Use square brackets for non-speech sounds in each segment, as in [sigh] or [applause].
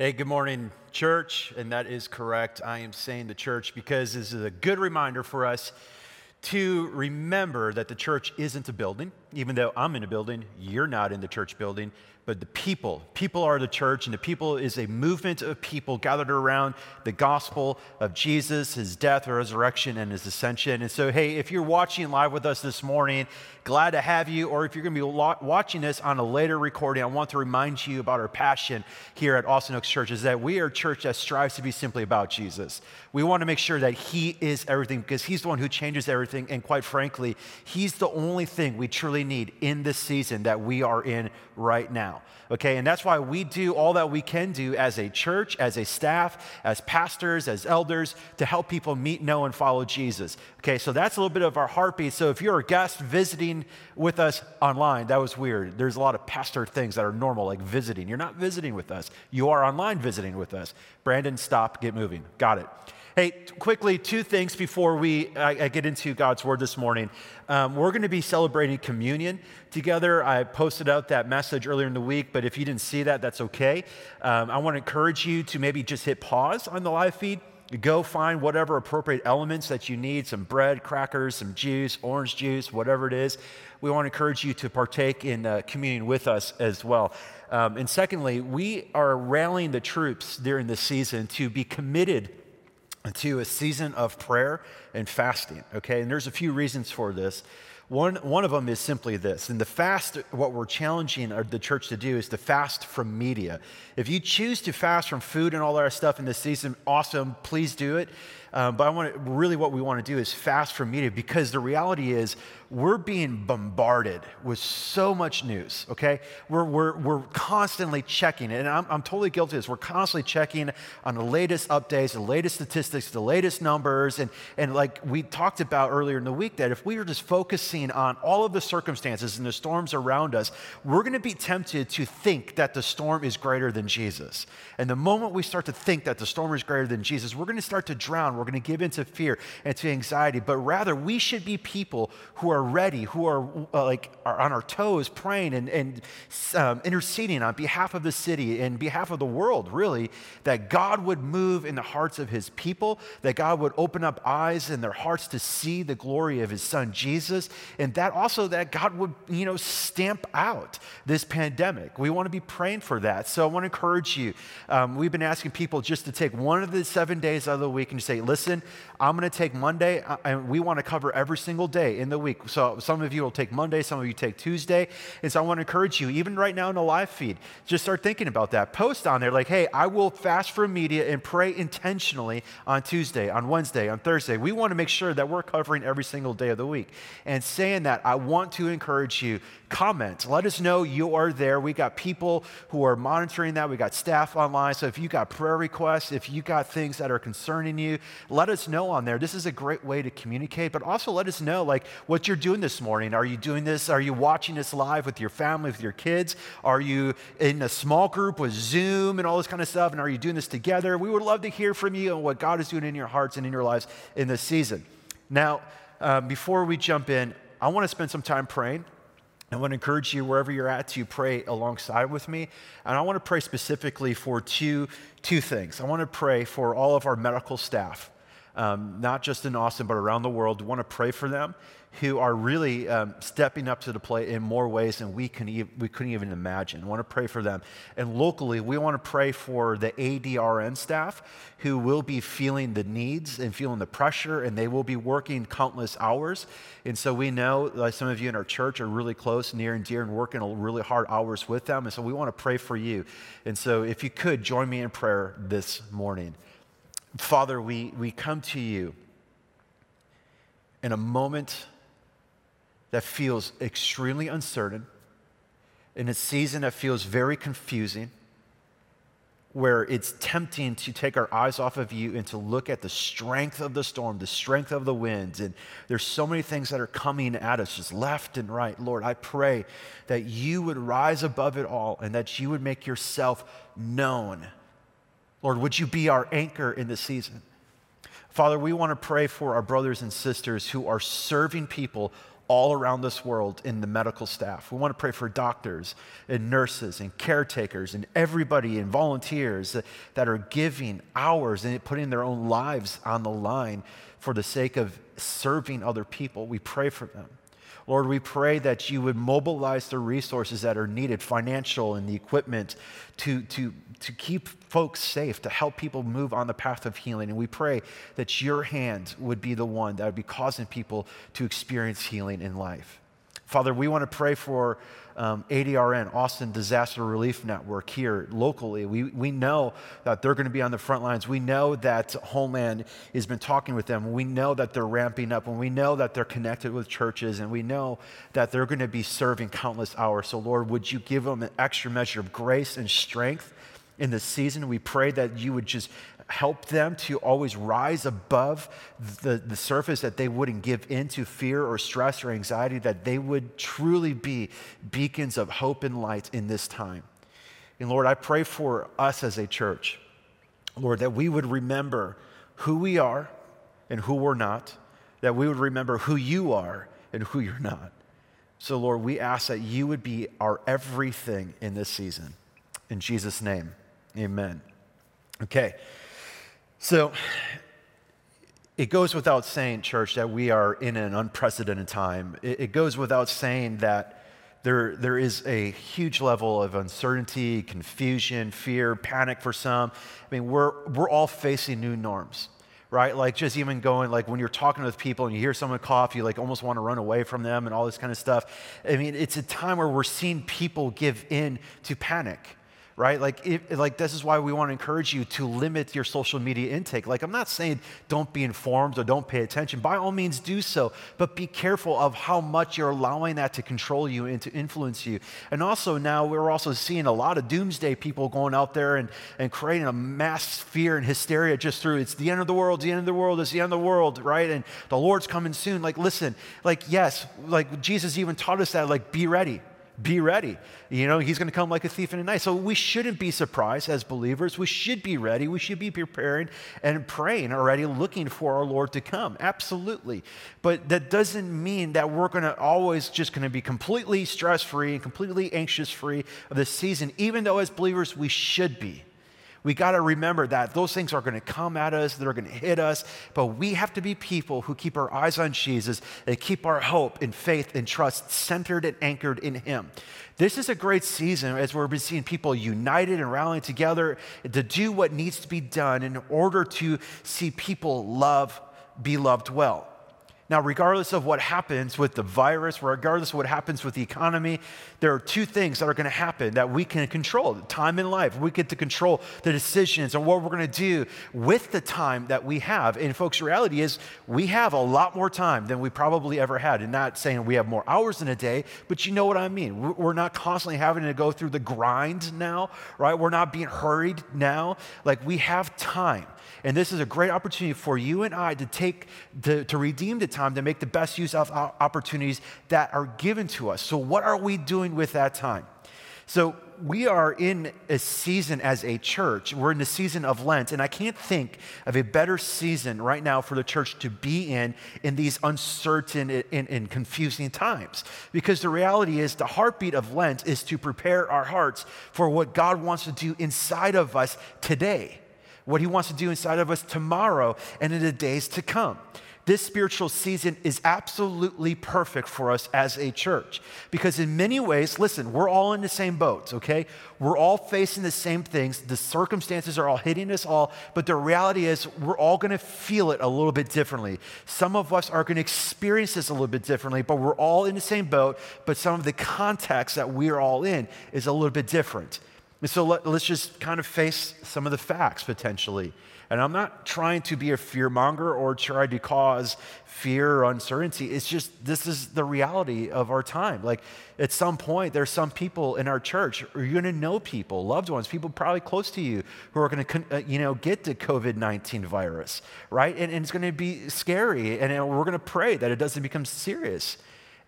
Hey, good morning, church. And that is correct. I am saying the church because this is a good reminder for us to remember that the church isn't a building. Even though I'm in a building, you're not in the church building but the people. People are the church, and the people is a movement of people gathered around the gospel of Jesus, his death, resurrection, and his ascension. And so, hey, if you're watching live with us this morning, glad to have you. Or if you're going to be watching this on a later recording, I want to remind you about our passion here at Austin Oaks Church is that we are a church that strives to be simply about Jesus. We want to make sure that he is everything because he's the one who changes everything. And quite frankly, he's the only thing we truly need in this season that we are in right now. Okay, and that's why we do all that we can do as a church, as a staff, as pastors, as elders to help people meet, know, and follow Jesus. Okay, so that's a little bit of our heartbeat. So if you're a guest visiting with us online, that was weird. There's a lot of pastor things that are normal, like visiting. You're not visiting with us, you are online visiting with us. Brandon, stop, get moving. Got it. Hey, quickly, two things before we I, I get into God's word this morning. Um, we're going to be celebrating communion together. I posted out that message earlier in the week, but if you didn't see that, that's okay. Um, I want to encourage you to maybe just hit pause on the live feed. Go find whatever appropriate elements that you need some bread, crackers, some juice, orange juice, whatever it is. We want to encourage you to partake in uh, communion with us as well. Um, and secondly, we are rallying the troops during this season to be committed to a season of prayer and fasting, okay? And there's a few reasons for this. One, one of them is simply this. And the fast, what we're challenging the church to do is to fast from media. If you choose to fast from food and all that stuff in this season, awesome, please do it. Um, but I want to, really what we want to do is fast from media because the reality is we're being bombarded with so much news, okay? We're, we're, we're constantly checking, and I'm, I'm totally guilty of this. We're constantly checking on the latest updates, the latest statistics, the latest numbers. And, and like we talked about earlier in the week, that if we are just focusing on all of the circumstances and the storms around us, we're going to be tempted to think that the storm is greater than Jesus. And the moment we start to think that the storm is greater than Jesus, we're going to start to drown. We're going to give into fear and to anxiety. But rather, we should be people who are ready, who are uh, like are on our toes, praying and, and um, interceding on behalf of the city and behalf of the world, really, that God would move in the hearts of his people, that God would open up eyes in their hearts to see the glory of his son Jesus, and that also that God would, you know, stamp out this pandemic. We want to be praying for that. So I want to encourage you. Um, we've been asking people just to take one of the seven days of the week and just say, listen, I'm going to take Monday, uh, and we want to cover every single day in the week so some of you will take Monday, some of you take Tuesday. And so I want to encourage you, even right now in the live feed, just start thinking about that. Post on there like, hey, I will fast from media and pray intentionally on Tuesday, on Wednesday, on Thursday. We want to make sure that we're covering every single day of the week. And saying that, I want to encourage you comment. Let us know you are there. We got people who are monitoring that. We got staff online. So if you got prayer requests, if you got things that are concerning you, let us know on there. This is a great way to communicate, but also let us know like what you're doing this morning. Are you doing this? Are you watching this live with your family, with your kids? Are you in a small group with Zoom and all this kind of stuff? And are you doing this together? We would love to hear from you and what God is doing in your hearts and in your lives in this season. Now, uh, before we jump in, I want to spend some time praying. I want to encourage you, wherever you're at, to pray alongside with me. And I want to pray specifically for two, two things. I want to pray for all of our medical staff, um, not just in Austin, but around the world. Want to pray for them who are really um, stepping up to the plate in more ways than we, can e- we couldn't even imagine. Want to pray for them. And locally, we want to pray for the ADRN staff who will be feeling the needs and feeling the pressure, and they will be working countless hours. And so we know, like some of you in our church are really close, near and dear, and working really hard hours with them. And so we want to pray for you. And so if you could, join me in prayer this morning. Father, we, we come to you in a moment that feels extremely uncertain, in a season that feels very confusing, where it's tempting to take our eyes off of you and to look at the strength of the storm, the strength of the winds. And there's so many things that are coming at us just left and right. Lord, I pray that you would rise above it all and that you would make yourself known. Lord, would you be our anchor in this season? Father, we want to pray for our brothers and sisters who are serving people all around this world in the medical staff. We want to pray for doctors and nurses and caretakers and everybody and volunteers that, are giving hours and putting their own lives on the line for the sake of serving other people. We pray for them. Lord, we pray that you would mobilize the resources that are needed, financial and the equipment, to, to, to keep folks safe, to help people move on the path of healing. And we pray that your hand would be the one that would be causing people to experience healing in life. Father, we want to pray for um, ADRN, Austin Disaster Relief Network, here locally. We, we know that they're going to be on the front lines. We know that Homeland has been talking with them. We know that they're ramping up, and we know that they're connected with churches, and we know that they're going to be serving countless hours. So, Lord, would you give them an extra measure of grace and strength? In this season. We pray that you would just help them to always rise above the, the surface, that they wouldn't give in to fear or stress or anxiety, that they would truly be beacons of hope and light in this time. And Lord, I pray for us as a church, Lord, that we would remember who we are and who we're not, that we would remember who you are and who you're not. So, Lord, we ask that you would be our everything in this season. In Jesus' name, amen. Okay. So it goes without saying, church, that we are in an unprecedented time. It, goes without saying that there, there is a huge level of uncertainty, confusion, fear, panic for some. I mean, we're, we're all facing new norms right? Like just even going, like when you're talking with people and you hear someone cough, you like almost want to run away from them and all this kind of stuff. I mean, it's a time where we're seeing people give in to panic right? Like, like this is why we want to encourage you to limit your social media intake. Like, I'm not saying don't be informed or don't pay attention. By all means, do so, but be careful of how much you're allowing that to control you and to influence you. And also, now we're also seeing a lot of doomsday people going out there and, and creating a mass fear and hysteria just through it's the end of the world, the end of the world, it's the end of the world, right? And the Lord's coming soon. Like, listen, like, yes, like Jesus even taught us that, like, be ready be ready. You know, he's going to come like a thief in the night. So we shouldn't be surprised as believers. We should be ready. We should be preparing and praying already, looking for our Lord to come. Absolutely. But that doesn't mean that we're going to always just going to be completely stress free and completely anxious free of this season, even though as believers we should be. We got to remember that those things are going to come at us, they're going to hit us, but we have to be people who keep our eyes on Jesus and keep our hope and faith and trust centered and anchored in Him. This is a great season as we're seeing people united and rallying together to do what needs to be done in order to see people love, be loved well. Now, regardless of what happens with the virus, regardless of what happens with the economy, there are two things that are going to happen that we can control time in life. We get to control the decisions and what we're going to do with the time that we have. And, folks, reality is we have a lot more time than we probably ever had. And not saying we have more hours in a day, but you know what I mean. We're not constantly having to go through the grind now, right? We're not being hurried now. Like, we have time. And this is a great opportunity for you and I to take, to, to redeem the time, to make the best use of opportunities that are given to us. So, what are we doing with that time? So, we are in a season as a church. We're in the season of Lent, and I can't think of a better season right now for the church to be in in these uncertain and, and, confusing times. Because the reality is, the heartbeat of Lent is to prepare our hearts for what God wants to do inside of us today what He wants to do inside of us tomorrow and in the days to come. This spiritual season is absolutely perfect for us as a church because, in many ways, listen, we're all in the same boat, okay? We're all facing the same things. The circumstances are all hitting us all, but the reality is we're all gonna feel it a little bit differently. Some of us are gonna experience this a little bit differently, but we're all in the same boat, but some of the context that we're all in is a little bit different. And so let, us just kind of face some of the facts potentially. And I'm not trying to be a fear monger or try to cause fear or uncertainty. It's just this is the reality of our time. Like at some point, there's some people in our church, or you're going to know people, loved ones, people probably close to you, who are going to, uh, you know, get the COVID-19 virus, right? And, and it's going to be scary, and we're going to pray that it doesn't become serious.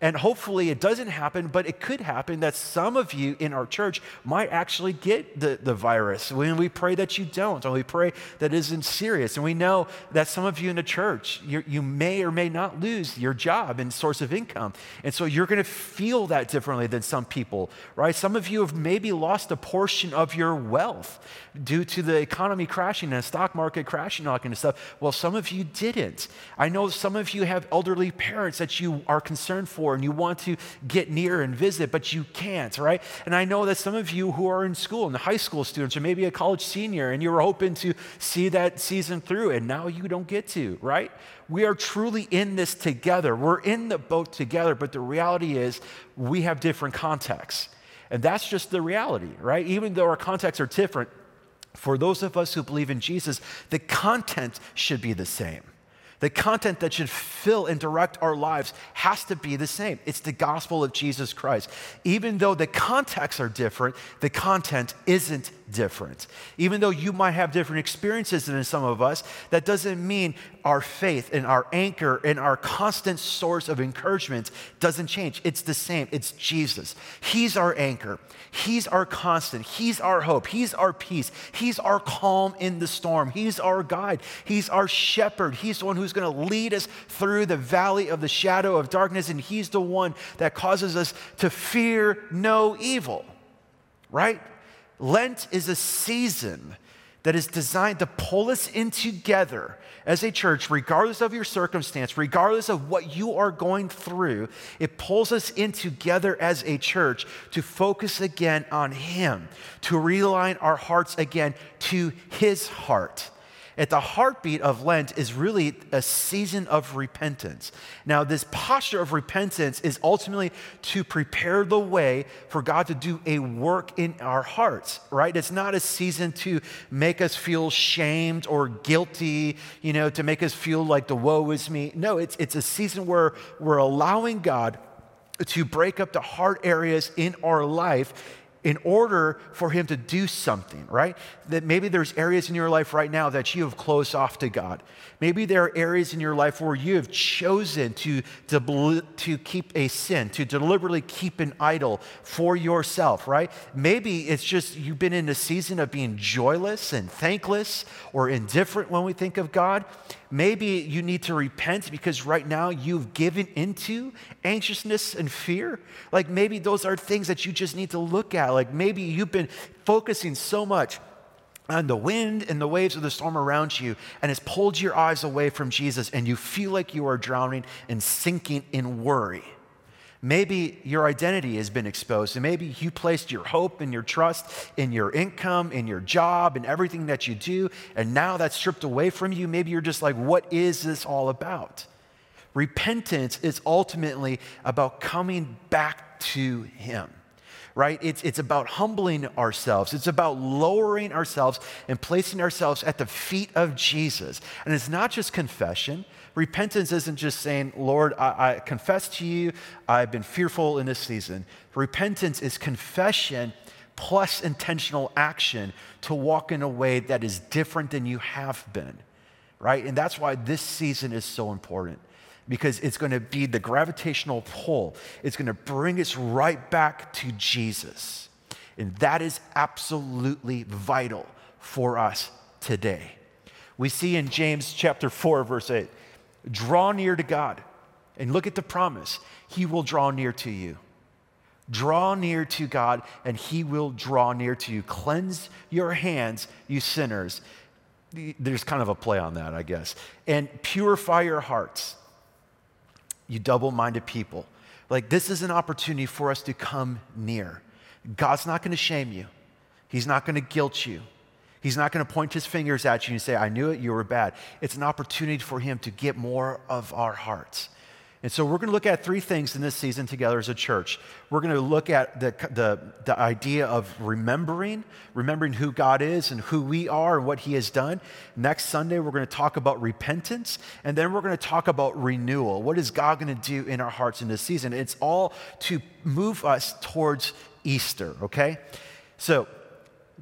And hopefully it doesn't happen, but it could happen that some of you in our church might actually get the, the virus. When we pray that you don't, and we pray that isn't serious. And we know that some of you in the church, you, may or may not lose your job and source of income. And so you're going to feel that differently than some people, right? Some of you have maybe lost a portion of your wealth due to the economy crashing and the stock market crashing, and all kind of stuff. Well, some of you didn't. I know some of you have elderly parents that you are concerned for and you want to get near and visit, but you can't, right? And I know that some of you who are in school and high school students or maybe a college senior and you were hoping to see that season through and now you don't get to, right? We are truly in this together. We're in the boat together, but the reality is we have different contexts. And that's just the reality, right? Even though our contexts are different, for those of us who believe in Jesus, the content should be the same. The content that should fill and direct our lives has to be the same. It's the gospel of Jesus Christ. Even though the contexts are different, the content isn't different. Even though you might have different experiences than some of us, that doesn't mean our faith and our anchor and our constant source of encouragement doesn't change. It's the same. It's Jesus. He's our anchor. He's our constant. He's our hope. He's our peace. He's our calm in the storm. He's our guide. He's our shepherd. He's the one who's going to lead us through the valley of the shadow of darkness, and He's the one that causes us to fear no evil, right? Lent is a season that is designed to pull us in together as a church, regardless of your circumstance, regardless of what you are going through. It pulls us in together as a church to focus again on Him, to realign our hearts again to His heart at the heartbeat of Lent is really a season of repentance. Now, this posture of repentance is ultimately to prepare the way for God to do a work in our hearts, right? It's not a season to make us feel shamed or guilty, you know, to make us feel like the woe is me. No, it's, it's a season where we're allowing God to break up the hard areas in our life in order for him to do something, right? That maybe there's areas in your life right now that you have closed off to God. Maybe there are areas in your life where you have chosen to, to, to keep a sin, to deliberately keep an idol for yourself, right? Maybe it's just you've been in a season of being joyless and thankless or indifferent when we think of God. Maybe you need to repent because right now you've given into anxiousness and fear. Like maybe those are things that you just need to look at. Like maybe you've been focusing so much on the wind and the waves of the storm around you, and it's pulled your eyes away from Jesus, and you feel like you are drowning and sinking in worry. Maybe your identity has been exposed, and maybe you placed your hope and your trust in your income, in your job, and everything that you do, and now that's stripped away from you. Maybe you're just like, what is this all about? Repentance is ultimately about coming back to Him right? It's, it's about humbling ourselves. It's about lowering ourselves and placing ourselves at the feet of Jesus. And it's not just confession, repentance isn't just saying, Lord, I, I confess to you, I've been fearful in this season. Repentance is confession plus intentional action to walk in a way that is different than you have been, right? And that's why this season is so important because it's going to be the gravitational pull. It's going to bring us right back to Jesus. And that is absolutely vital for us today. We see in James chapter 4, verse 8 Draw near to God. And look at the promise He will draw near to you. Draw near to God, and He will draw near to you. Cleanse your hands, you sinners. There's kind of a play on that, I guess. And purify your hearts, you double minded people. Like, this is an opportunity for us to come near. God's not going to shame you, He's not going to guilt you. He's not going to point his fingers at you and say, I knew it, you were bad. It's an opportunity for him to get more of our hearts. And so we're going to look at three things in this season together as a church. We're going to look at the, the, the idea of remembering, remembering who God is and who we are and what He has done. Next Sunday, we're going to talk about repentance. And then we're going to talk about renewal. What is God going to do in our hearts in this season? It's all to move us towards Easter, okay? So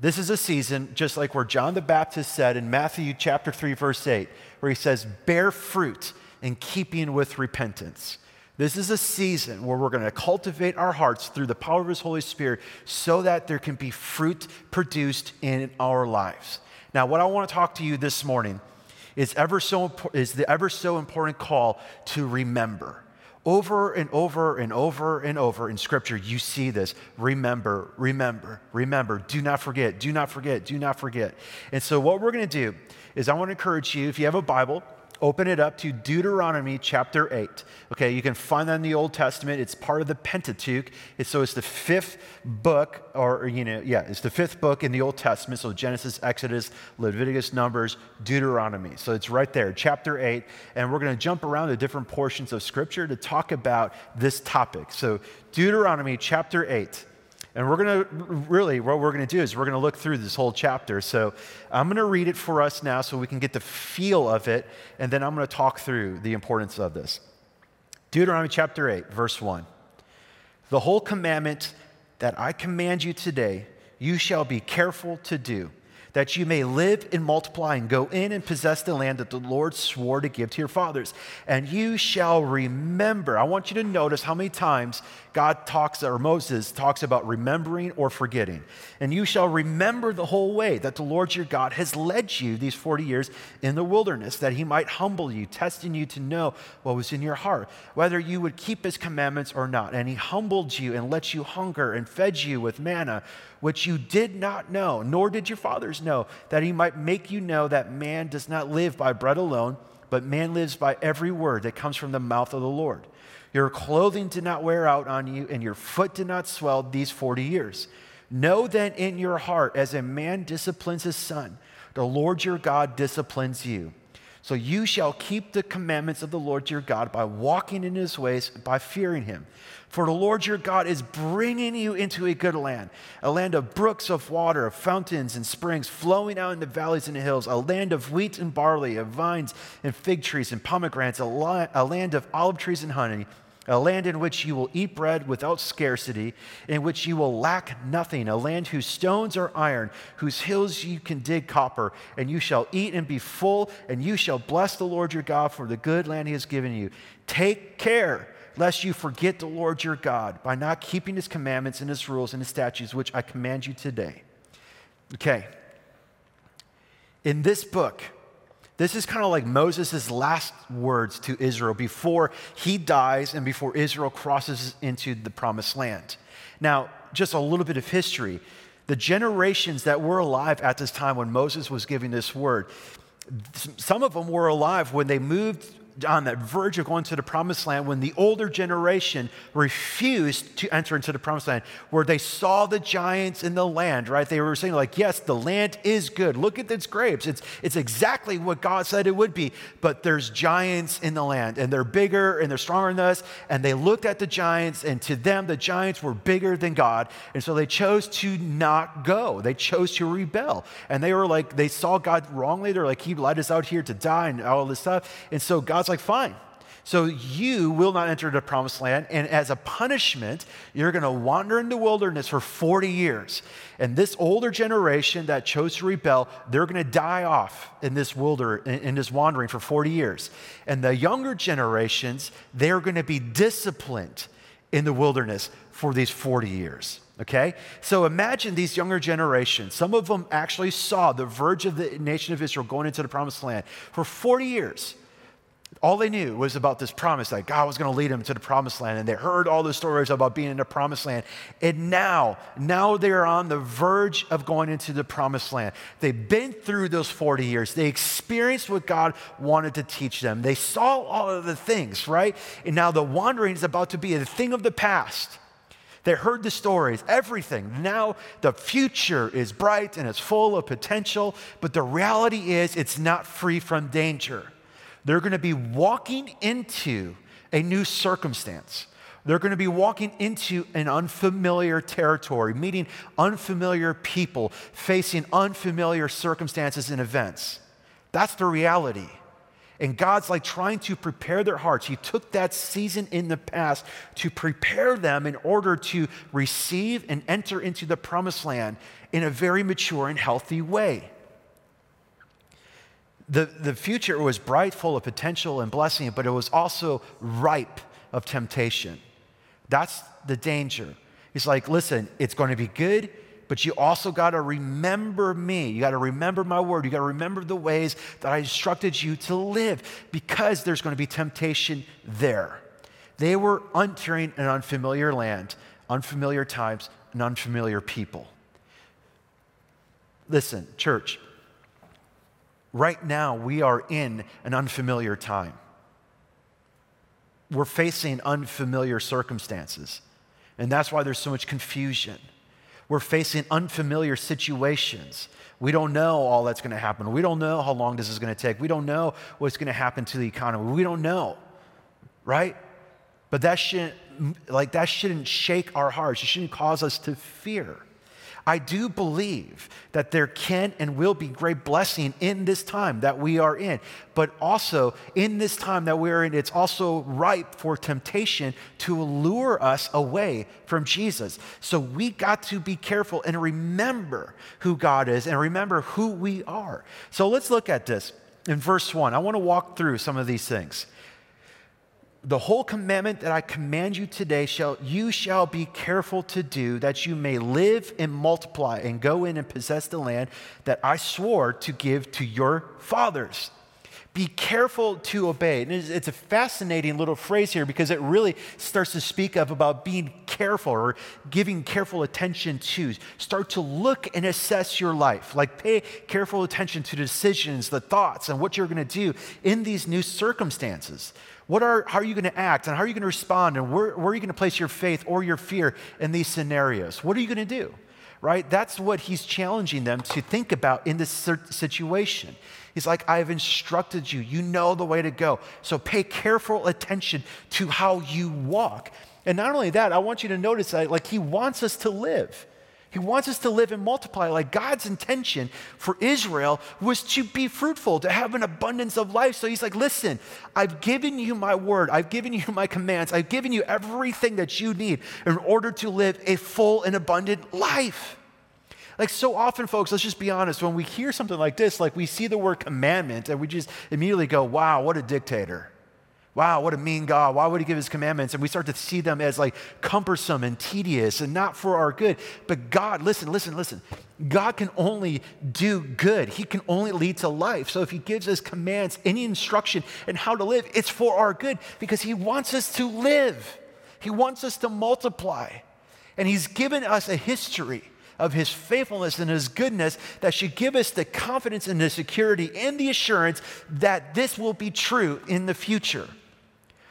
this is a season, just like where John the Baptist said in Matthew chapter 3, verse 8, where he says, bear fruit in keeping with repentance. This is a season where we're going to cultivate our hearts through the power of His Holy Spirit so that there can be fruit produced in our lives. Now, what I want to talk to you this morning is, ever so, is the ever so important call to remember. Over and over and over and over in Scripture, you see this. Remember, remember, remember. Do not forget, do not forget, do not forget. And so, what we're going to do is, I want to encourage you, if you have a Bible, open it up to Deuteronomy chapter 8. Okay, you can find that in the Old Testament. It's part of the Pentateuch. So it's the fifth book, or, you know, yeah, it's the fifth book in the Old Testament. So Genesis, Exodus, Leviticus, Numbers, Deuteronomy. So it's right there, chapter 8. And we're going to jump around to different portions of Scripture to talk about this topic. So Deuteronomy chapter 8. And we're going to really, what we're going to do is we're going to look through this whole chapter. So I'm going to read it for us now so we can get the feel of it, and then I'm going to talk through the importance of this. Deuteronomy chapter 8, verse 1. The whole commandment that I command you today, you shall be careful to do that you may live and multiply and go in and possess the land that the Lord swore to give to your fathers. And you shall remember. I want you to notice how many times God talks, or Moses talks about remembering or forgetting. And you shall remember the whole way that the Lord your God has led you these 40 years in the wilderness, that he might humble you, testing you to know what was in your heart, whether you would keep his commandments or not. And he humbled you and let you hunger and fed you with manna which you did not know, nor did your fathers know, that he might make you know that man does not live by bread alone, but man lives by every word that comes from the mouth of the Lord. Your clothing did not wear out on you, and your foot did not swell these 40 years. Know then in your heart, as a man disciplines his son, the Lord your God disciplines you. So you shall keep the commandments of the Lord your God by walking in his ways, by fearing him. For the Lord your God is bringing you into a good land, a land of brooks of water, of fountains and springs flowing out in the valleys and the hills, a land of wheat and barley, of vines and fig trees and pomegranates, a, land of olive trees and honey a land in which you will eat bread without scarcity, in which you will lack nothing, a land whose stones are iron, whose hills you can dig copper, and you shall eat and be full, and you shall bless the Lord your God for the good land he has given you. Take care lest you forget the Lord your God by not keeping his commandments and his rules and his statutes, which I command you today. Okay. In this book, this is kind of like Moses' last words to Israel before he dies and before Israel crosses into the promised land. Now, just a little bit of history. The generations that were alive at this time when Moses was giving this word, some of them were alive when they moved on that verge of going to the promised land when the older generation refused to enter into the promised land, where they saw the giants in the land, right? They were saying, like, yes, the land is good. Look at its grapes. It's, it's exactly what God said it would be, but there's giants in the land, and they're bigger and they're stronger than us. And they looked at the giants, and to them, the giants were bigger than God. And so they chose to not go. They chose to rebel. And they were like, they saw God wrongly. They're like, He led us out here to die and all this stuff. And so God's like, fine. So you will not enter the promised land. And as a punishment, you're going to wander in the wilderness for 40 years. And this older generation that chose to rebel, they're going to die off in this wilder, in this wandering for 40 years. And the younger generations, they're going to be disciplined in the wilderness for these 40 years. Okay? So imagine these younger generations. Some of them actually saw the verge of the nation of Israel going into the promised land for 40 years. All they knew was about this promise that God was going to lead them to the promised land. And they heard all the stories about being in the promised land. And now, now they're on the verge of going into the promised land. They've been through those 40 years. They experienced what God wanted to teach them. They saw all of the things, right? And now the wandering is about to be a thing of the past. They heard the stories, everything. Now the future is bright and it's full of potential, but the reality is it's not free from danger. They're going to be walking into a new circumstance. They're going to be walking into an unfamiliar territory, meeting unfamiliar people, facing unfamiliar circumstances and events. That's the reality. And God's like trying to prepare their hearts. He took that season in the past to prepare them in order to receive and enter into the promised land in a very mature and healthy way the, the future was bright, full of potential and blessing, but it was also ripe of temptation. That's the danger. He's like, listen, it's going to be good, but you also got to remember me. You got to remember my word. You got to remember the ways that I instructed you to live because there's going to be temptation there. They were entering an unfamiliar land, unfamiliar times, and unfamiliar people. Listen, church, right now we are in an unfamiliar time. We're facing unfamiliar circumstances, and that's why there's so much confusion. We're facing unfamiliar situations. We don't know all that's going to happen. We don't know how long this is going to take. We don't know what's going to happen to the economy. We don't know, right? But that shouldn't, like, that shouldn't shake our hearts. It shouldn't cause us to fear. I do believe that there can and will be great blessing in this time that we are in. But also, in this time that we're in, it's also ripe for temptation to lure us away from Jesus. So we got to be careful and remember who God is and remember who we are. So let's look at this in verse 1. I want to walk through some of these things the whole commandment that I command you today shall you shall be careful to do that you may live and multiply and go in and possess the land that I swore to give to your fathers. Be careful to obey. And it's a fascinating little phrase here because it really starts to speak of about being careful or giving careful attention to. Start to look and assess your life. Like pay careful attention to decisions, the thoughts, and what you're going to do in these new circumstances. What are, how are you going to act and how are you going to respond and where, where are you going to place your faith or your fear in these scenarios? What are you going to do? Right? That's what he's challenging them to think about in this situation. He's like, I have instructed you. You know the way to go. So pay careful attention to how you walk. And not only that, I want you to notice that, like, he wants us to live. He wants us to live and multiply. Like God's intention for Israel was to be fruitful, to have an abundance of life. So he's like, listen, I've given you my word, I've given you my commands, I've given you everything that you need in order to live a full and abundant life. Like so often, folks, let's just be honest, when we hear something like this, like we see the word commandment and we just immediately go, wow, what a dictator. Wow, what a mean God. Why would he give his commandments? And we start to see them as like cumbersome and tedious and not for our good. But God, listen, listen, listen. God can only do good. He can only lead to life. So if he gives us commands, any instruction and how to live, it's for our good because he wants us to live. He wants us to multiply. And he's given us a history of his faithfulness and his goodness that should give us the confidence and the security and the assurance that this will be true in the future.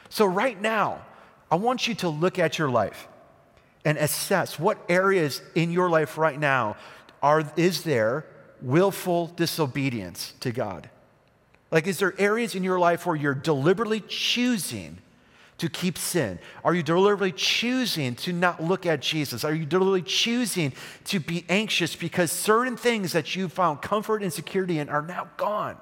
So, right now, I want you to look at your life and assess what areas in your life right now are, is there willful disobedience to God? Like, is there areas in your life where you're deliberately choosing to keep sin? Are you deliberately choosing to not look at Jesus? Are you deliberately choosing to be anxious because certain things that you found comfort and security in are now gone?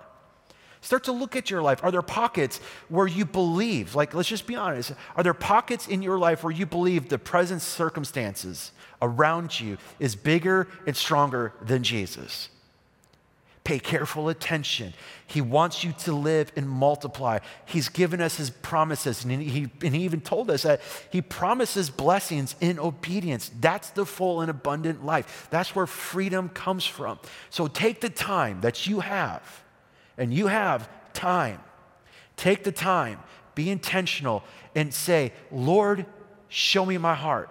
Start to look at your life. Are there pockets where you believe, like, let's just be honest, are there pockets in your life where you believe the present circumstances around you is bigger and stronger than Jesus? Pay careful attention. He wants you to live and multiply. He's given us his promises, and he, and he even told us that he promises blessings in obedience. That's the full and abundant life. That's where freedom comes from. So take the time that you have and you have time, take the time, be intentional, and say, Lord, show me my heart.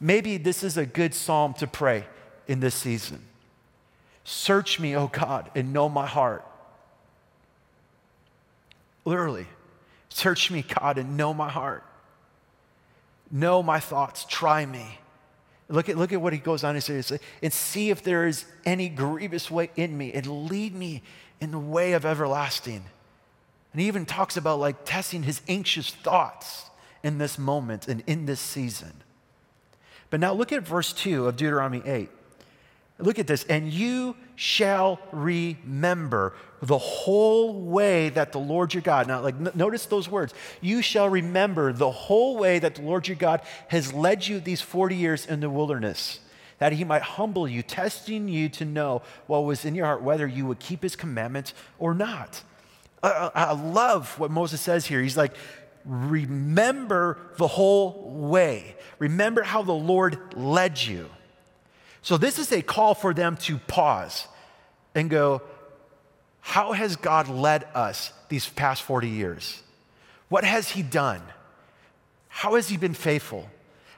Maybe this is a good psalm to pray in this season. Search me, O God, and know my heart. Literally, search me, God, and know my heart. Know my thoughts, try me. Look at, look at what he goes on to say, and see if there is any grievous way in me, and lead me in the way of everlasting. And he even talks about like testing his anxious thoughts in this moment and in this season. But now look at verse 2 of Deuteronomy 8. Look at this. And you shall remember the whole way that the Lord your God, now, like, n- notice those words. You shall remember the whole way that the Lord your God has led you these 40 years in the wilderness that he might humble you, testing you to know what was in your heart, whether you would keep his commandments or not. I, I love what Moses says here. He's like, remember the whole way. Remember how the Lord led you. So, this is a call for them to pause and go, How has God led us these past 40 years? What has He done? How has He been faithful?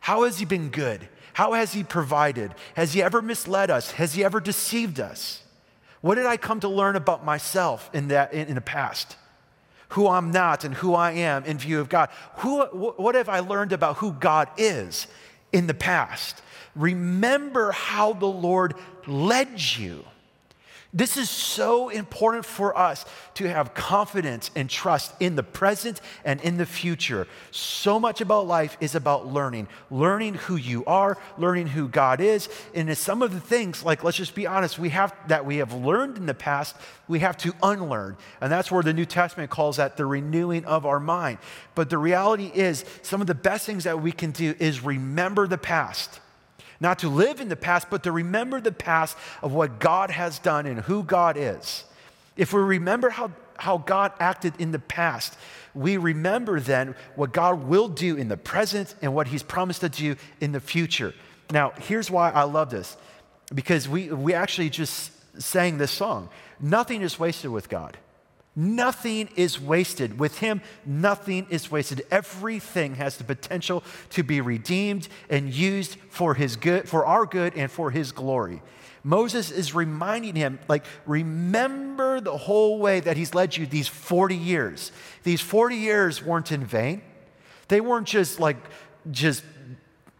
How has He been good? How has He provided? Has He ever misled us? Has He ever deceived us? What did I come to learn about myself in, that, in, in the past? Who I'm not and who I am in view of God. Who, what have I learned about who God is in the past? Remember how the Lord led you. This is so important for us to have confidence and trust in the present and in the future. So much about life is about learning, learning who you are, learning who God is. And some of the things, like let's just be honest, we have that we have learned in the past, we have to unlearn. And that's where the New Testament calls that the renewing of our mind. But the reality is, some of the best things that we can do is remember the past not to live in the past, but to remember the past of what God has done and who God is. If we remember how, how God acted in the past, we remember then what God will do in the present and what He's promised to do in the future. Now, here's why I love this because we, we actually just sang this song. Nothing is wasted with God. Nothing is wasted. With him, nothing is wasted. Everything has the potential to be redeemed and used for his good, for our good and for his glory. Moses is reminding him, like, remember the whole way that he's led you these 40 years. These 40 years weren't in vain. They weren't just like just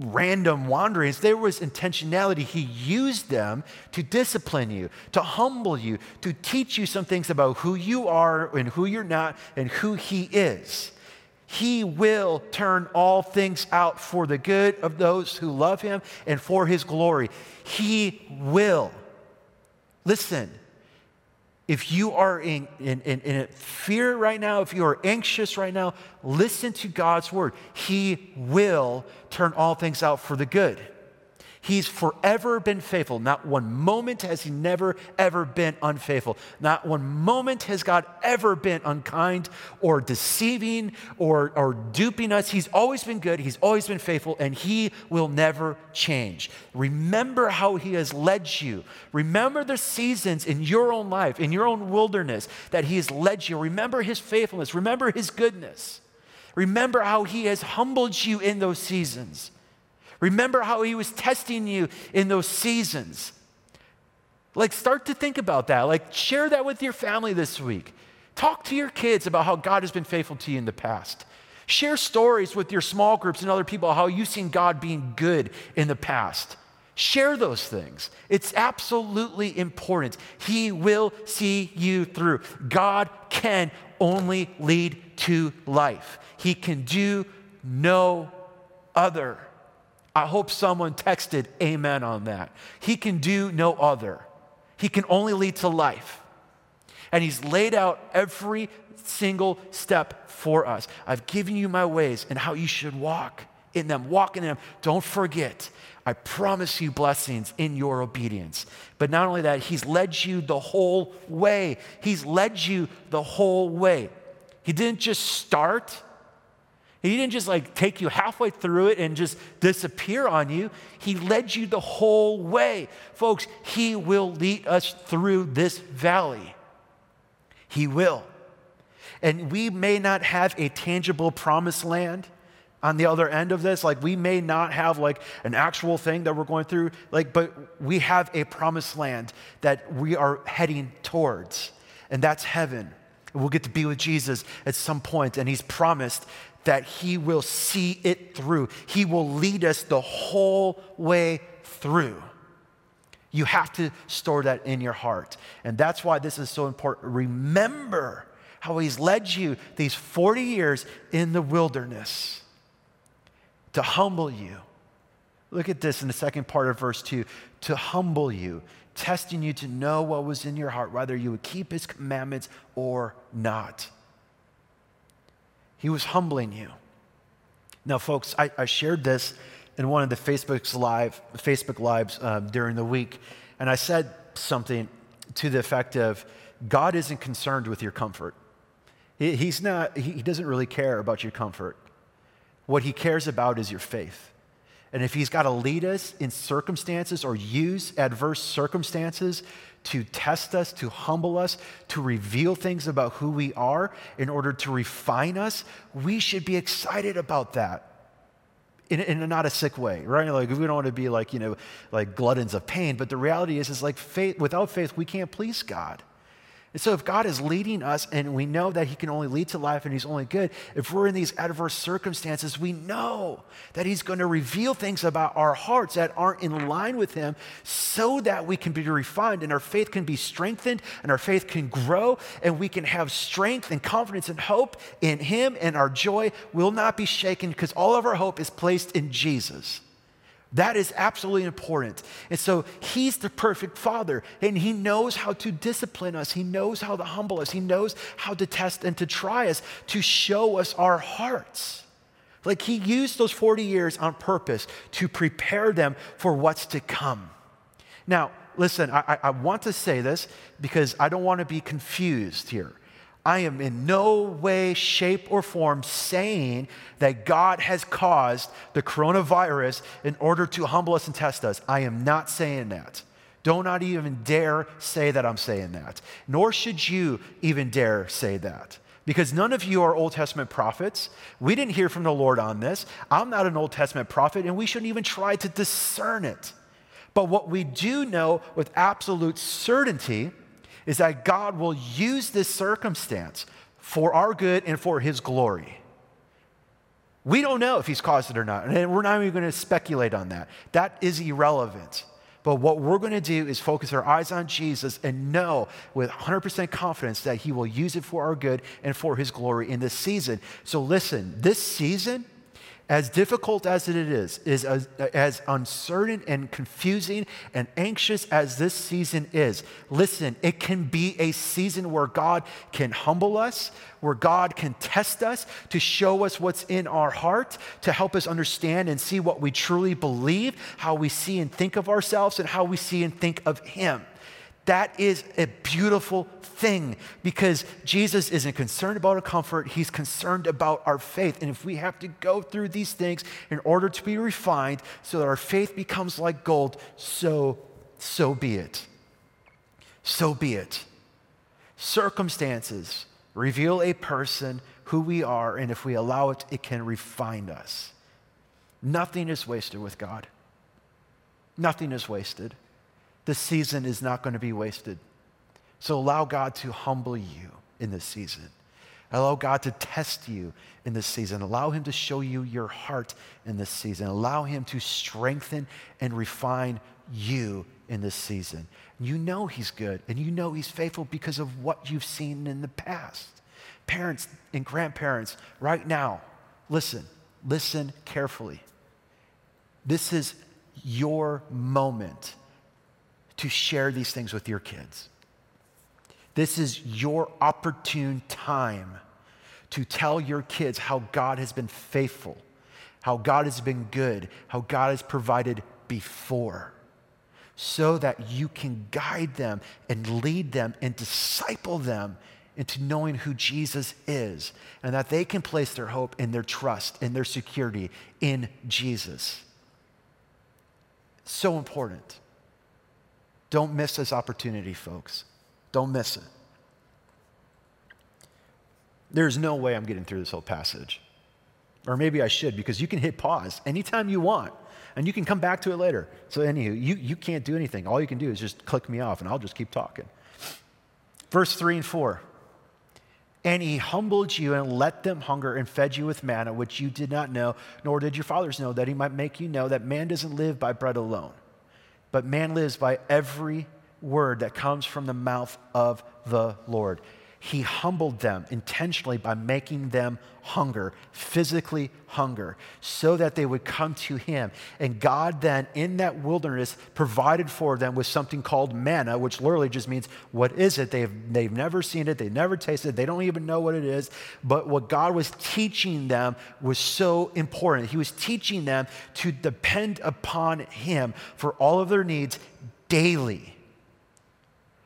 random wanderings. There was intentionality. He used them to discipline you, to humble you, to teach you some things about who you are and who you're not and who He is. He will turn all things out for the good of those who love Him and for His glory. He will. Listen, if you are in, in, in, in, fear right now, if you are anxious right now, listen to God's word. He will turn all things out for the good. He's forever been faithful. Not one moment has he never, ever been unfaithful. Not one moment has God ever been unkind or deceiving or, or duping us. He's always been good. He's always been faithful, and he will never change. Remember how he has led you. Remember the seasons in your own life, in your own wilderness, that he has led you. Remember his faithfulness. Remember his goodness. Remember how he has humbled you in those seasons. Remember how he was testing you in those seasons. Like, start to think about that. Like, share that with your family this week. Talk to your kids about how God has been faithful to you in the past. Share stories with your small groups and other people how you've seen God being good in the past. Share those things. It's absolutely important. He will see you through. God can only lead to life, He can do no other. I hope someone texted amen on that. He can do no other. He can only lead to life. And He's laid out every single step for us. I've given you my ways and how you should walk in them. Walk in them. Don't forget. I promise you blessings in your obedience. But not only that, He's led you the whole way. He's led you the whole way. He didn't just start he didn't just like take you halfway through it and just disappear on you. He led you the whole way. Folks, He will lead us through this valley. He will. And we may not have a tangible promised land on the other end of this. Like we may not have like an actual thing that we're going through, like, but we have a promised land that we are heading towards, and that's heaven. We'll get to be with Jesus at some point, and He's promised that He will see it through. He will lead us the whole way through. You have to store that in your heart. And that's why this is so important. Remember how He's led you these 40 years in the wilderness to humble you. Look at this in the second part of verse 2 to humble you, testing you to know what was in your heart, whether you would keep His commandments or not. He was humbling you. Now, folks, I, I shared this in one of the Facebook's live, Facebook lives um, during the week, and I said something to the effect of God isn't concerned with your comfort. He's not, he doesn't really care about your comfort. What he cares about is your faith. And if he's got to lead us in circumstances or use adverse circumstances to test us, to humble us, to reveal things about who we are in order to refine us, we should be excited about that. In, in a not a sick way, right? Like we don't want to be like, you know, like gluttons of pain, but the reality is, is like faith, without faith, we can't please God. And so, if God is leading us and we know that He can only lead to life and He's only good, if we're in these adverse circumstances, we know that He's going to reveal things about our hearts that aren't in line with Him so that we can be refined and our faith can be strengthened and our faith can grow and we can have strength and confidence and hope in Him and our joy will not be shaken because all of our hope is placed in Jesus. That is absolutely important. And so he's the perfect father, and he knows how to discipline us. He knows how to humble us. He knows how to test and to try us to show us our hearts. Like he used those 40 years on purpose to prepare them for what's to come. Now, listen, I, I want to say this because I don't want to be confused here. I am in no way, shape, or form saying that God has caused the coronavirus in order to humble us and test us. I am not saying that. Do not even dare say that I'm saying that. Nor should you even dare say that. Because none of you are Old Testament prophets. We didn't hear from the Lord on this. I'm not an Old Testament prophet, and we shouldn't even try to discern it. But what we do know with absolute certainty is that God will use this circumstance for our good and for his glory. We don't know if he's caused it or not, and we're not even going to speculate on that. That is irrelevant. But what we're going to do is focus our eyes on Jesus and know with 100% confidence that he will use it for our good and for his glory in this season. So listen, this season as difficult as it is, is as, as, uncertain and confusing and anxious as this season is, listen, it can be a season where God can humble us, where God can test us to show us what's in our heart, to help us understand and see what we truly believe, how we see and think of ourselves, and how we see and think of Him. That is a beautiful thing because Jesus isn't concerned about our comfort, he's concerned about our faith. And if we have to go through these things in order to be refined so that our faith becomes like gold, so so be it. So be it. Circumstances reveal a person who we are, and if we allow it, it can refine us. Nothing is wasted with God. Nothing is wasted this season is not going to be wasted. So allow God to humble you in this season. Allow God to test you in this season. Allow Him to show you your heart in this season. Allow Him to strengthen and refine you in this season. You know He's good and you know He's faithful because of what you've seen in the past. Parents and grandparents, right now, listen, listen carefully. This is your moment to share these things with your kids. This is your opportune time to tell your kids how God has been faithful, how God has been good, how God has provided before, so that you can guide them and lead them and disciple them into knowing who Jesus is, and that they can place their hope and their trust and their security in Jesus. So important. Don't miss this opportunity, folks. Don't miss it. There's no way I'm getting through this whole passage. Or maybe I should, because you can hit pause anytime you want, and you can come back to it later. So, anywho, you, you can't do anything. All you can do is just click me off, and I'll just keep talking. Verse 3 and 4. And he humbled you and let them hunger and fed you with manna, which you did not know, nor did your fathers know, that he might make you know that man doesn't live by bread alone but man lives by every word that comes from the mouth of the Lord. He humbled them intentionally by making them hunger, physically hunger, so that they would come to Him. And God then, in that wilderness, provided for them with something called manna, which literally just means, what is it? They've, they've never seen it, they've never tasted it, they don't even know what it is. But what God was teaching them was so important. He was teaching them to depend upon Him for all of their needs daily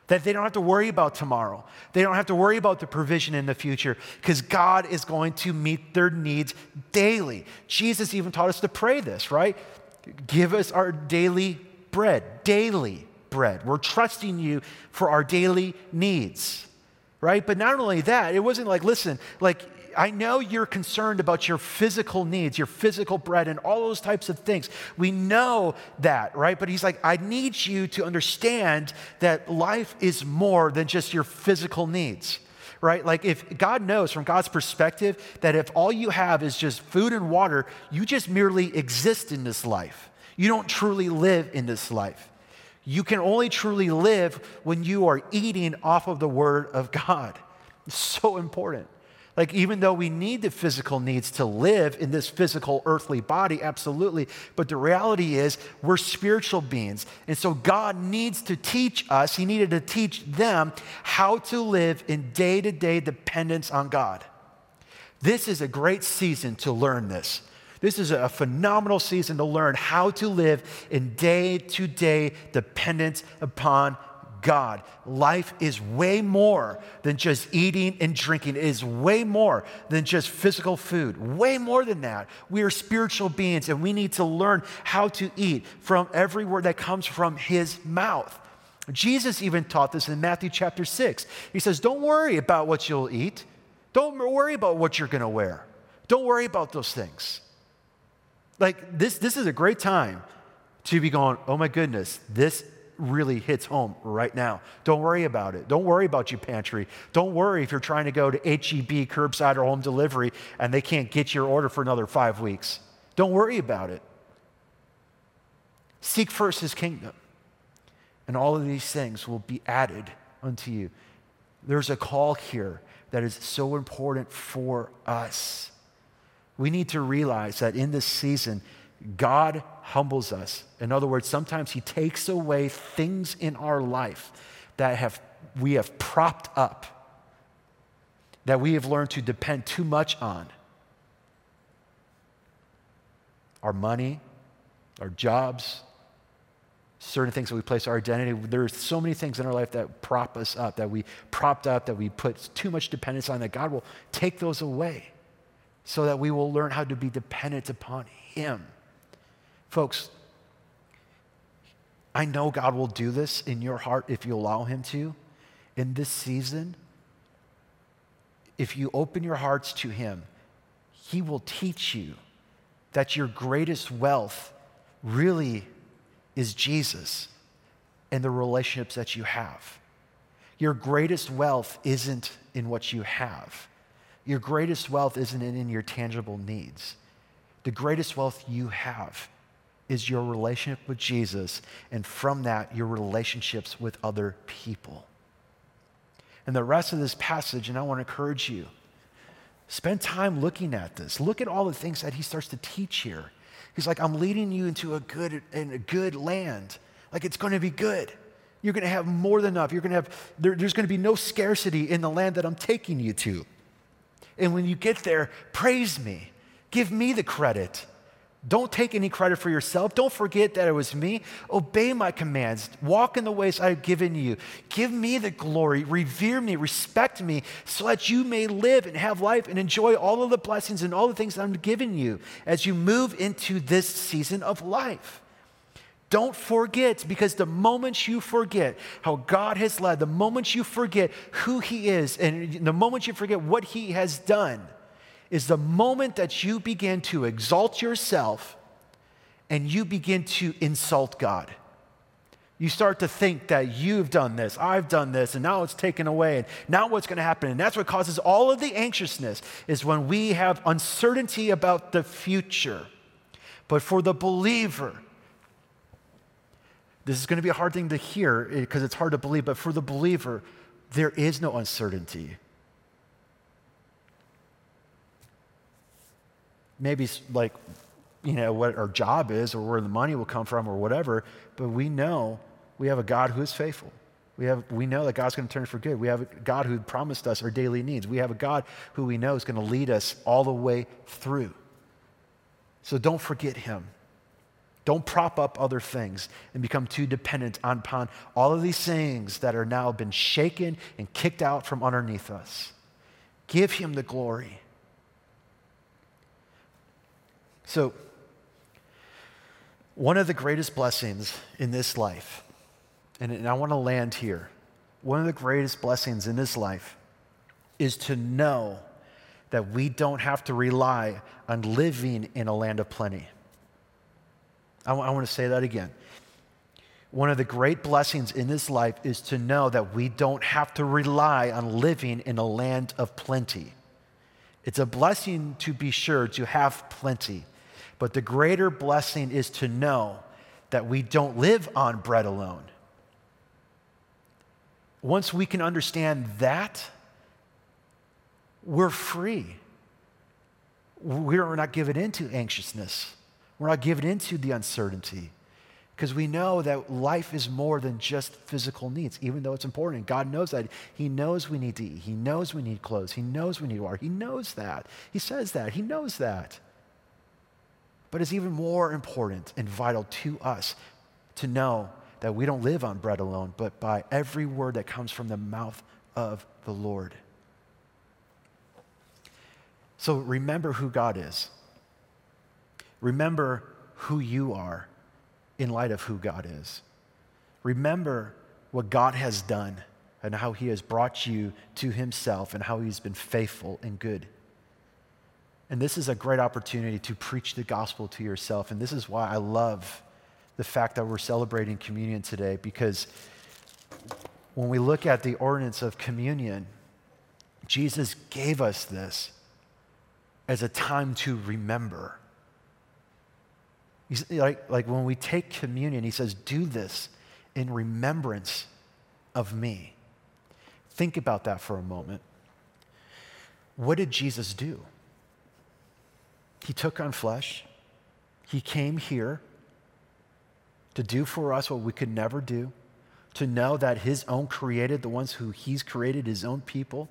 That they don't have to worry about tomorrow. They don't have to worry about the provision in the future because God is going to meet their needs daily. Jesus even taught us to pray this, right? Give us our daily bread, daily bread. We're trusting you for our daily needs, right? But not only that, it wasn't like, listen, like, I know you're concerned about your physical needs, your physical bread, and all those types of things. We know that, right? But he's like, I need you to understand that life is more than just your physical needs right? Like, if God knows from God's perspective that if all you have is just food and water, you just merely exist in this life. You don't truly live in this life. You can only truly live when you are eating off of the Word of God. It's [laughs] so important. Like, even though we need the physical needs to live in this physical earthly body, absolutely, but the reality is we're spiritual beings. And so God needs to teach us, He needed to teach them how to live in day to day dependence on God. This is a great season to learn this. This is a phenomenal season to learn how to live in day to day dependence upon God. Life is way more than just eating and drinking. It is way more than just physical food. Way more than that. We are spiritual beings and we need to learn how to eat from every word that comes from his mouth. Jesus even taught this in Matthew chapter 6. He says, Don't worry about what you'll eat. Don't worry about what you're going to wear. Don't worry about those things. Like, this, this is a great time to be going, oh my goodness, this really hits home right now. Don't worry about it. Don't worry about your pantry. Don't worry if you're trying to go to HEB, curbside, or home delivery, and they can't get your order for another five weeks. Don't worry about it. Seek first his kingdom, and all of these things will be added unto you. There's a call here that is so important for us. We need to realize that in this season, God humbles us. In other words, sometimes He takes away things in our life that have, we have propped up, that we have learned to depend too much on. Our money, our jobs, certain things that we place our identity. There are so many things in our life that prop us up, that we propped up, that we put too much dependence on, that God will take those away so that we will learn how to be dependent upon Him. Folks, I know God will do this in your heart if you allow Him to. In this season, if you open your hearts to Him, He will teach you that your greatest wealth really is Jesus and the relationships that you have. Your greatest wealth isn't in what you have. Your greatest wealth isn't in your tangible needs. The greatest wealth you have is your relationship with Jesus, and from that, your relationships with other people. And the rest of this passage, and I want to encourage you, spend time looking at this. Look at all the things that he starts to teach here. He's like, I'm leading you into a good, in a good land. Like it's going to be good. You're going to have more than enough. You're going to have, there, there's going to be no scarcity in the land that I'm taking you to. And when you get there, praise me. Give me the credit. Don't take any credit for yourself. Don't forget that it was me. Obey my commands. Walk in the ways I've given you. Give me the glory. Revere me. Respect me so that you may live and have life and enjoy all of the blessings and all the things I'm giving you as you move into this season of life. Don't forget, because the moment you forget how God has led, the moment you forget who He is, and the moment you forget what He has done, is the moment that you begin to exalt yourself and you begin to insult God. You start to think that you've done this, I've done this, and now it's taken away, and now what's going to happen? And that's what causes all of the anxiousness, is when we have uncertainty about the future. But for the believer, this is going to be a hard thing to hear eh, because it's hard to believe, but for the believer, there is no uncertainty. Maybe like, you know, what our job is or where the money will come from or whatever, but we know we have a God who is faithful. We, have, we know that God's going to turn for good. We have a God who promised us our daily needs. We have a God who we know is going to lead us all the way through. So don't forget him. Don't prop up other things and become too dependent upon all of these things that are now been shaken and kicked out from underneath us. Give him the glory. So, one of the greatest blessings in this life, and, I want to land here, one of the greatest blessings in this life is to know that we don't have to rely on living in a land of plenty. I, w- I want to say that again. One of the great blessings in this life is to know that we don't have to rely on living in a land of plenty. It's a blessing to be sure to have plenty, but the greater blessing is to know that we don't live on bread alone. Once we can understand that, we're free. We're not given into anxiousness. We're not given into the uncertainty because we know that life is more than just physical needs, even though it's important. God knows that. He knows we need to eat. He knows we need clothes. He knows we need water. He knows that. He says that. He knows that. But it's even more important and vital to us to know that we don't live on bread alone, but by every word that comes from the mouth of the Lord. So remember who God is. Remember who you are in light of who God is. Remember what God has done and how he has brought you to himself and how he's been faithful and good. And this is a great opportunity to preach the gospel to yourself. And this is why I love the fact that we're celebrating communion today because when we look at the ordinance of communion, Jesus gave us this as a time to remember. He's like, like when we take communion, he says, Do this in remembrance of me. Think about that for a moment. What did Jesus do? He took on flesh, he came here to do for us what we could never do, to know that his own created, the ones who he's created, his own people,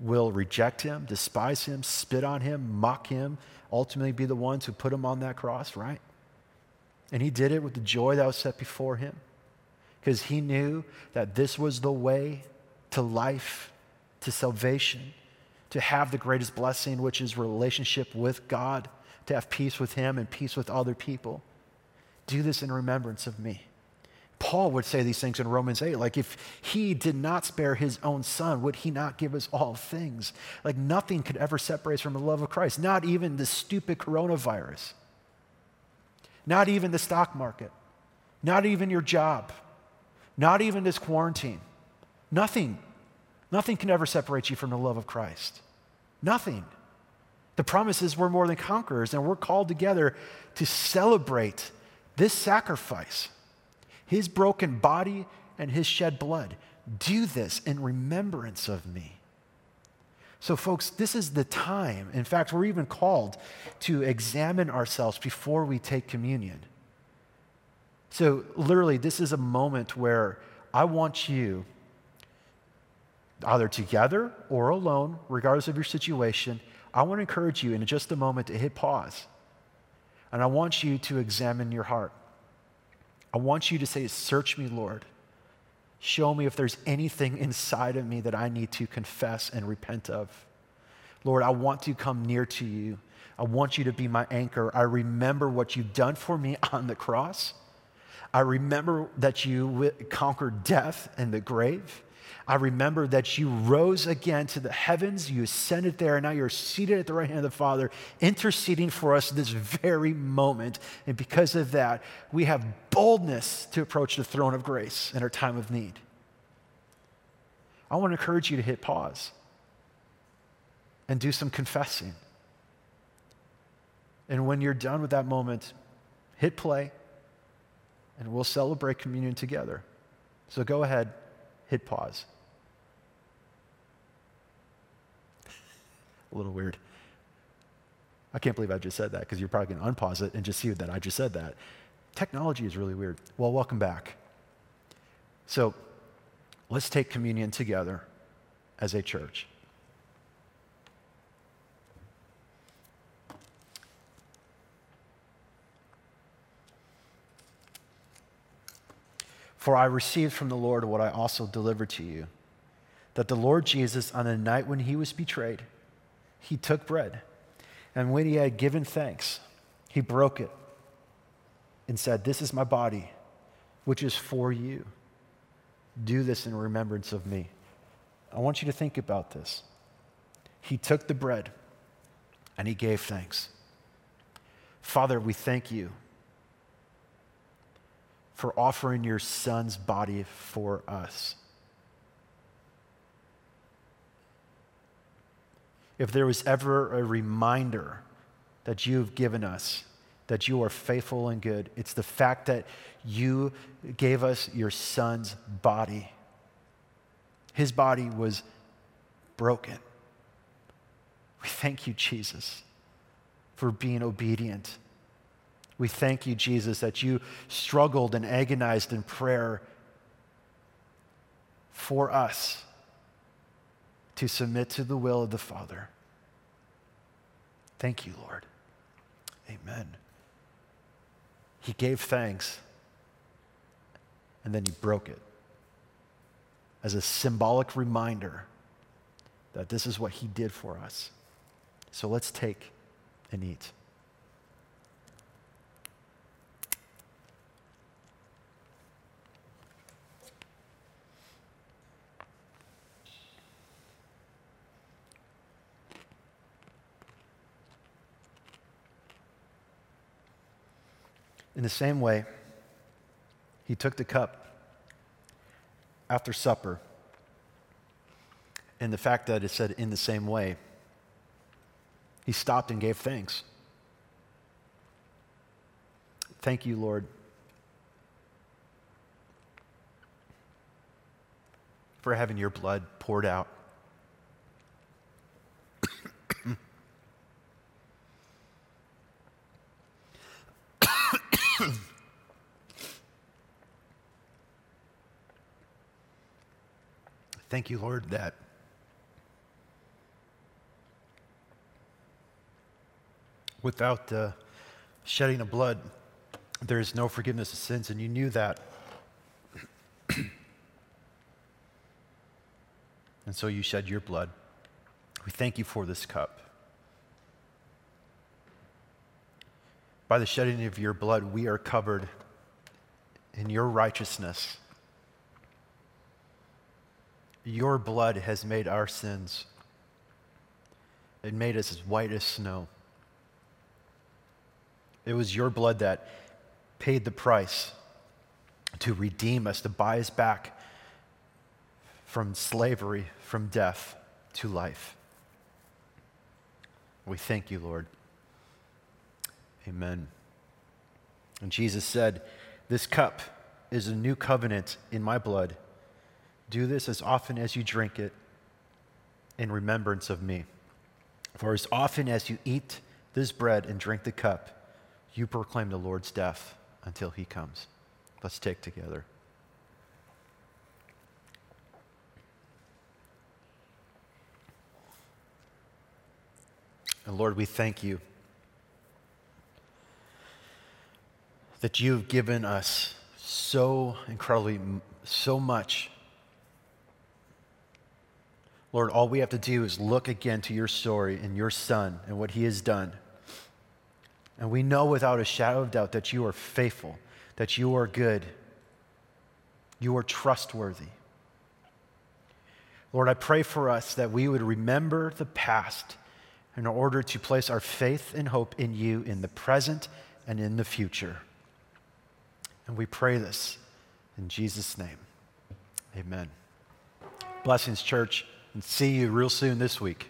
will reject him, despise him, spit on him, mock him, ultimately be the ones who put him on that cross, right? And he did it with the joy that was set before him because he knew that this was the way to life, to salvation, to have the greatest blessing, which is relationship with God, to have peace with him and peace with other people. Do this in remembrance of me. Paul would say these things in Romans 8. Like, if he did not spare his own son, would he not give us all things? Like, nothing could ever separate us from the love of Christ, not even the stupid coronavirus. Not even the stock market. Not even your job. Not even this quarantine. Nothing. Nothing can ever separate you from the love of Christ. Nothing. The promise is we're more than conquerors, and we're called together to celebrate this sacrifice, his broken body and his shed blood. Do this in remembrance of me. So, folks, this is the time. In fact, we're even called to examine ourselves before we take communion. So, literally, this is a moment where I want you, either together or alone, regardless of your situation, I want to encourage you in just a moment to hit pause. And I want you to examine your heart. I want you to say, Search me, Lord. Show me if there's anything inside of me that I need to confess and repent of. Lord, I want to come near to you. I want you to be my anchor. I remember what you've done for me [laughs] on the cross. I remember that you conquered death and the grave. I remember that you rose again to the heavens, you ascended there, and now you're seated at the right hand of the Father, interceding for us this very moment. And because of that, we have boldness to approach the throne of grace in our time of need. I want to encourage you to hit pause and do some confessing. And when you're done with that moment, hit play and we'll celebrate communion together. So go ahead, hit pause. A little weird. I can't believe I just said that because you're probably going to unpause it and just see that I just said that. Technology is really weird. Well, welcome back. So let's take communion together as a church. For I received from the Lord what I also delivered to you that the Lord Jesus, on the night when he was betrayed, he took bread, and when he had given thanks, he broke it and said, This is my body, which is for you. Do this in remembrance of me. I want you to think about this. He took the bread and he gave thanks. Father, we thank you for offering your son's body for us. If there was ever a reminder that you've given us that you are faithful and good, it's the fact that you gave us your son's body. His body was broken. We thank you, Jesus, for being obedient we thank you, Jesus, that you struggled and agonized in prayer for us to submit to the will of the Father. Thank you, Lord. Amen. He gave thanks and then he broke it as a symbolic reminder that this is what he did for us. So let's take and eat. In the same way, he took the cup after supper. And the fact that it said in the same way, he stopped and gave thanks. Thank you, Lord. For having your blood poured out Thank you, Lord, that without the shedding of blood, there is no forgiveness of sins, and you knew that. [clears throat] and so you shed your blood. We thank you for this cup. By the shedding of your blood, we are covered in your righteousness. Your blood has made our sins. It made us as white as snow. It was your blood that paid the price to redeem us, to buy us back from slavery, from death to life. We thank you, Lord. Amen. And Jesus said, This cup is a new covenant in my blood. Do this as often as you drink it in remembrance of me. For as often as you eat this bread and drink the cup, you proclaim the Lord's death until he comes. Let's take together. And Lord, we thank you that you've given us so incredibly, so much Lord, all we have to do is look again to your story and your son and what he has done. And we know without a shadow of doubt that you are faithful, that you are good, you are trustworthy. Lord, I pray for us that we would remember the past in order to place our faith and hope in you in the present and in the future. And we pray this in Jesus' name. Amen. Blessings, church and see you real soon this week.